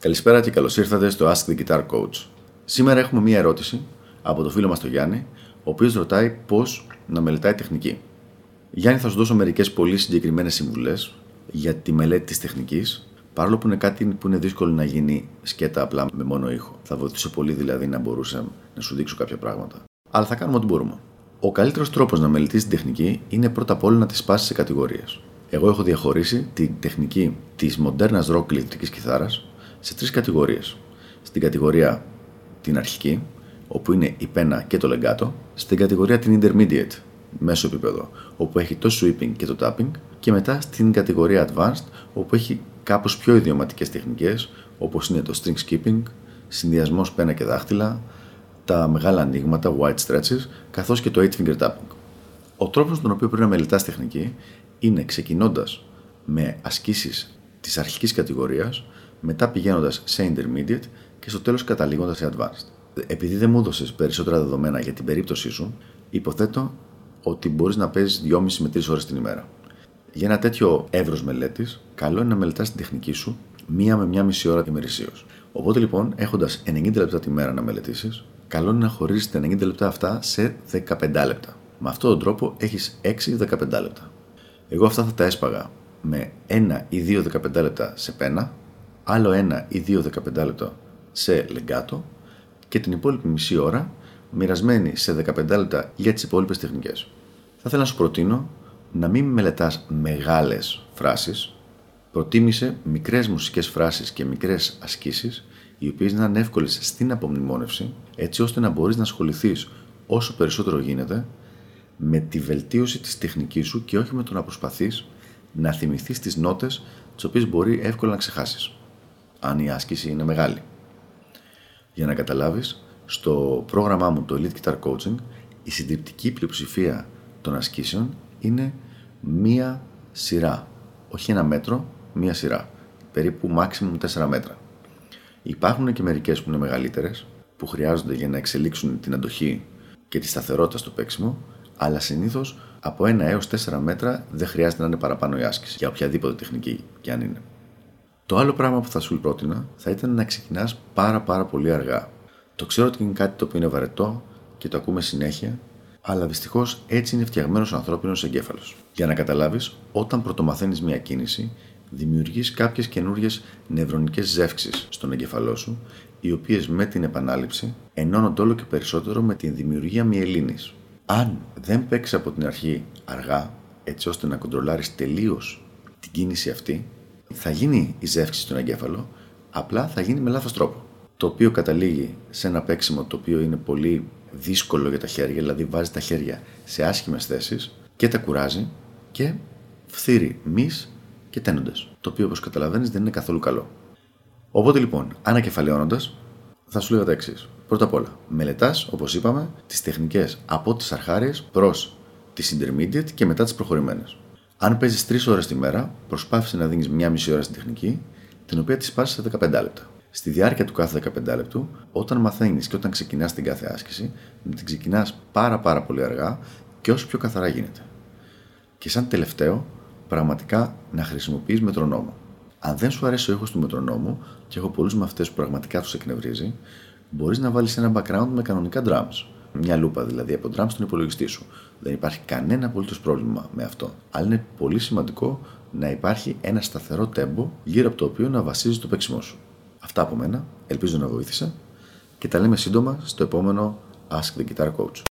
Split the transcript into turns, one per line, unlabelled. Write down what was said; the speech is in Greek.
Καλησπέρα και καλώς ήρθατε στο Ask the Guitar Coach. Σήμερα έχουμε μία ερώτηση από το φίλο μας τον Γιάννη, ο οποίος ρωτάει πώς να μελετάει τεχνική. Γιάννη, θα σου δώσω μερικές πολύ συγκεκριμένες συμβουλές για τη μελέτη της τεχνικής, παρόλο που είναι κάτι που είναι δύσκολο να γίνει σκέτα απλά με μόνο ήχο. Θα βοηθήσω πολύ δηλαδή να μπορούσα να σου δείξω κάποια πράγματα. Αλλά θα κάνουμε ό,τι μπορούμε. Ο καλύτερος τρόπος να μελετήσεις την τεχνική είναι πρώτα απ' όλα να τη σπάσεις σε κατηγορίες. Εγώ έχω διαχωρίσει την τεχνική της μοντέρνας ροκ ηλεκτρική κιθάρας σε τρεις κατηγορίες. Στην κατηγορία την αρχική, όπου είναι η πένα και το λεγκάτο, στην κατηγορία την intermediate, μέσο επίπεδο, όπου έχει το sweeping και το tapping, και μετά στην κατηγορία advanced, όπου έχει κάπως πιο ιδιωματικές τεχνικές, όπως είναι το string skipping, συνδυασμός πένα και δάχτυλα, τα μεγάλα ανοίγματα, white stretches, καθώς και το 8 finger tapping. Ο τρόπος τον οποίο πρέπει να μελετάς τεχνική είναι ξεκινώντας με ασκήσεις της αρχικής κατηγορίας, μετά πηγαίνοντας σε intermediate και στο τέλος καταλήγοντας σε advanced. Επειδή δεν μου έδωσες περισσότερα δεδομένα για την περίπτωσή σου, υποθέτω ότι μπορείς να παίζεις 2,5 με 3 ώρες την ημέρα. Για ένα τέτοιο εύρος μελέτης, καλό είναι να μελετάς την τεχνική σου μία με μία μισή ώρα ημερησίως. Οπότε λοιπόν, έχοντας 90 λεπτά τη μέρα να μελετήσεις, καλό είναι να χωρίσεις τα 90 λεπτά αυτά σε 15 λεπτά. Με αυτόν τον τρόπο έχεις 6-15 λεπτά. Εγώ αυτά θα τα έσπαγα με 1 ή 2 15 λεπτά σε πένα άλλο ένα ή δύο 15 λεπτά σε λεγκάτο και την υπόλοιπη μισή ώρα μοιρασμένη σε 15 λεπτά για τις υπόλοιπες τεχνικές. Θα ήθελα να σου προτείνω να μην μελετάς μεγάλες φράσεις, προτίμησε μικρές μουσικές φράσεις και μικρές ασκήσεις, οι οποίες να είναι εύκολες στην απομνημόνευση, έτσι ώστε να μπορείς να ασχοληθείς όσο περισσότερο γίνεται με τη βελτίωση της τεχνικής σου και όχι με το να προσπαθείς να θυμηθείς τις νότες τις οποίες μπορεί εύκολα να ξεχάσεις αν η άσκηση είναι μεγάλη. Για να καταλάβεις, στο πρόγραμμά μου το Elite Guitar Coaching η συντριπτική πλειοψηφία των ασκήσεων είναι μία σειρά. Όχι ένα μέτρο, μία σειρά. Περίπου maximum 4 μέτρα. Υπάρχουν και μερικές που είναι μεγαλύτερες, που χρειάζονται για να εξελίξουν την αντοχή και τη σταθερότητα στο παίξιμο, αλλά συνήθως από 1 έως 4 μέτρα δεν χρειάζεται να είναι παραπάνω η άσκηση, για οποιαδήποτε τεχνική και αν είναι. Το άλλο πράγμα που θα σου πρότεινα θα ήταν να ξεκινάς πάρα πάρα πολύ αργά. Το ξέρω ότι είναι κάτι το οποίο είναι βαρετό και το ακούμε συνέχεια, αλλά δυστυχώς έτσι είναι φτιαγμένος ο ανθρώπινος εγκέφαλος. Για να καταλάβεις, όταν πρωτομαθαίνεις μια κίνηση, δημιουργείς κάποιες καινούριε νευρονικές ζεύξεις στον εγκεφαλό σου, οι οποίες με την επανάληψη ενώνονται όλο και περισσότερο με την δημιουργία μυελίνη. Αν δεν παίξεις από την αρχή αργά, έτσι ώστε να κοντρολάρεις τελείως την κίνηση αυτή, θα γίνει η ζεύξη στον εγκέφαλο, απλά θα γίνει με λάθος τρόπο. Το οποίο καταλήγει σε ένα παίξιμο το οποίο είναι πολύ δύσκολο για τα χέρια, δηλαδή βάζει τα χέρια σε άσχημες θέσεις και τα κουράζει και φθύρει μη και τένοντες. Το οποίο, όπως καταλαβαίνεις, δεν είναι καθόλου καλό. Οπότε λοιπόν, ανακεφαλαιώνοντας, θα σου λέγα τα εξής. Πρώτα απ' όλα, μελετάς, όπως είπαμε, τις τεχνικές από τις αρχάριες προς τις intermediate και μετά τις προχωρημένες. Αν παίζεις 3 ώρες τη μέρα, προσπάθησες να δίνεις μία μισή ώρα στην τεχνική, την οποία τη πάσει σε 15 λεπτά. Στη διάρκεια του κάθε 15 λεπτού, όταν μαθαίνεις και όταν ξεκινάς την κάθε άσκηση, να την ξεκινάς πάρα πάρα πολύ αργά και όσο πιο καθαρά γίνεται. Και σαν τελευταίο, πραγματικά να χρησιμοποιείς μετρονόμο. Αν δεν σου αρέσει ο ήχος του μετρονόμου, και έχω πολλούς μαθητές που πραγματικά τους εκνευρίζει, μπορείς να βάλεις ένα background με κανονικά drums μια λούπα δηλαδή από drums στον υπολογιστή σου. Δεν υπάρχει κανένα απολύτως πρόβλημα με αυτό. Αλλά είναι πολύ σημαντικό να υπάρχει ένα σταθερό τέμπο γύρω από το οποίο να βασίζεις το παίξιμό σου. Αυτά από μένα. Ελπίζω να βοήθησα και τα λέμε σύντομα στο επόμενο Ask the Guitar Coach.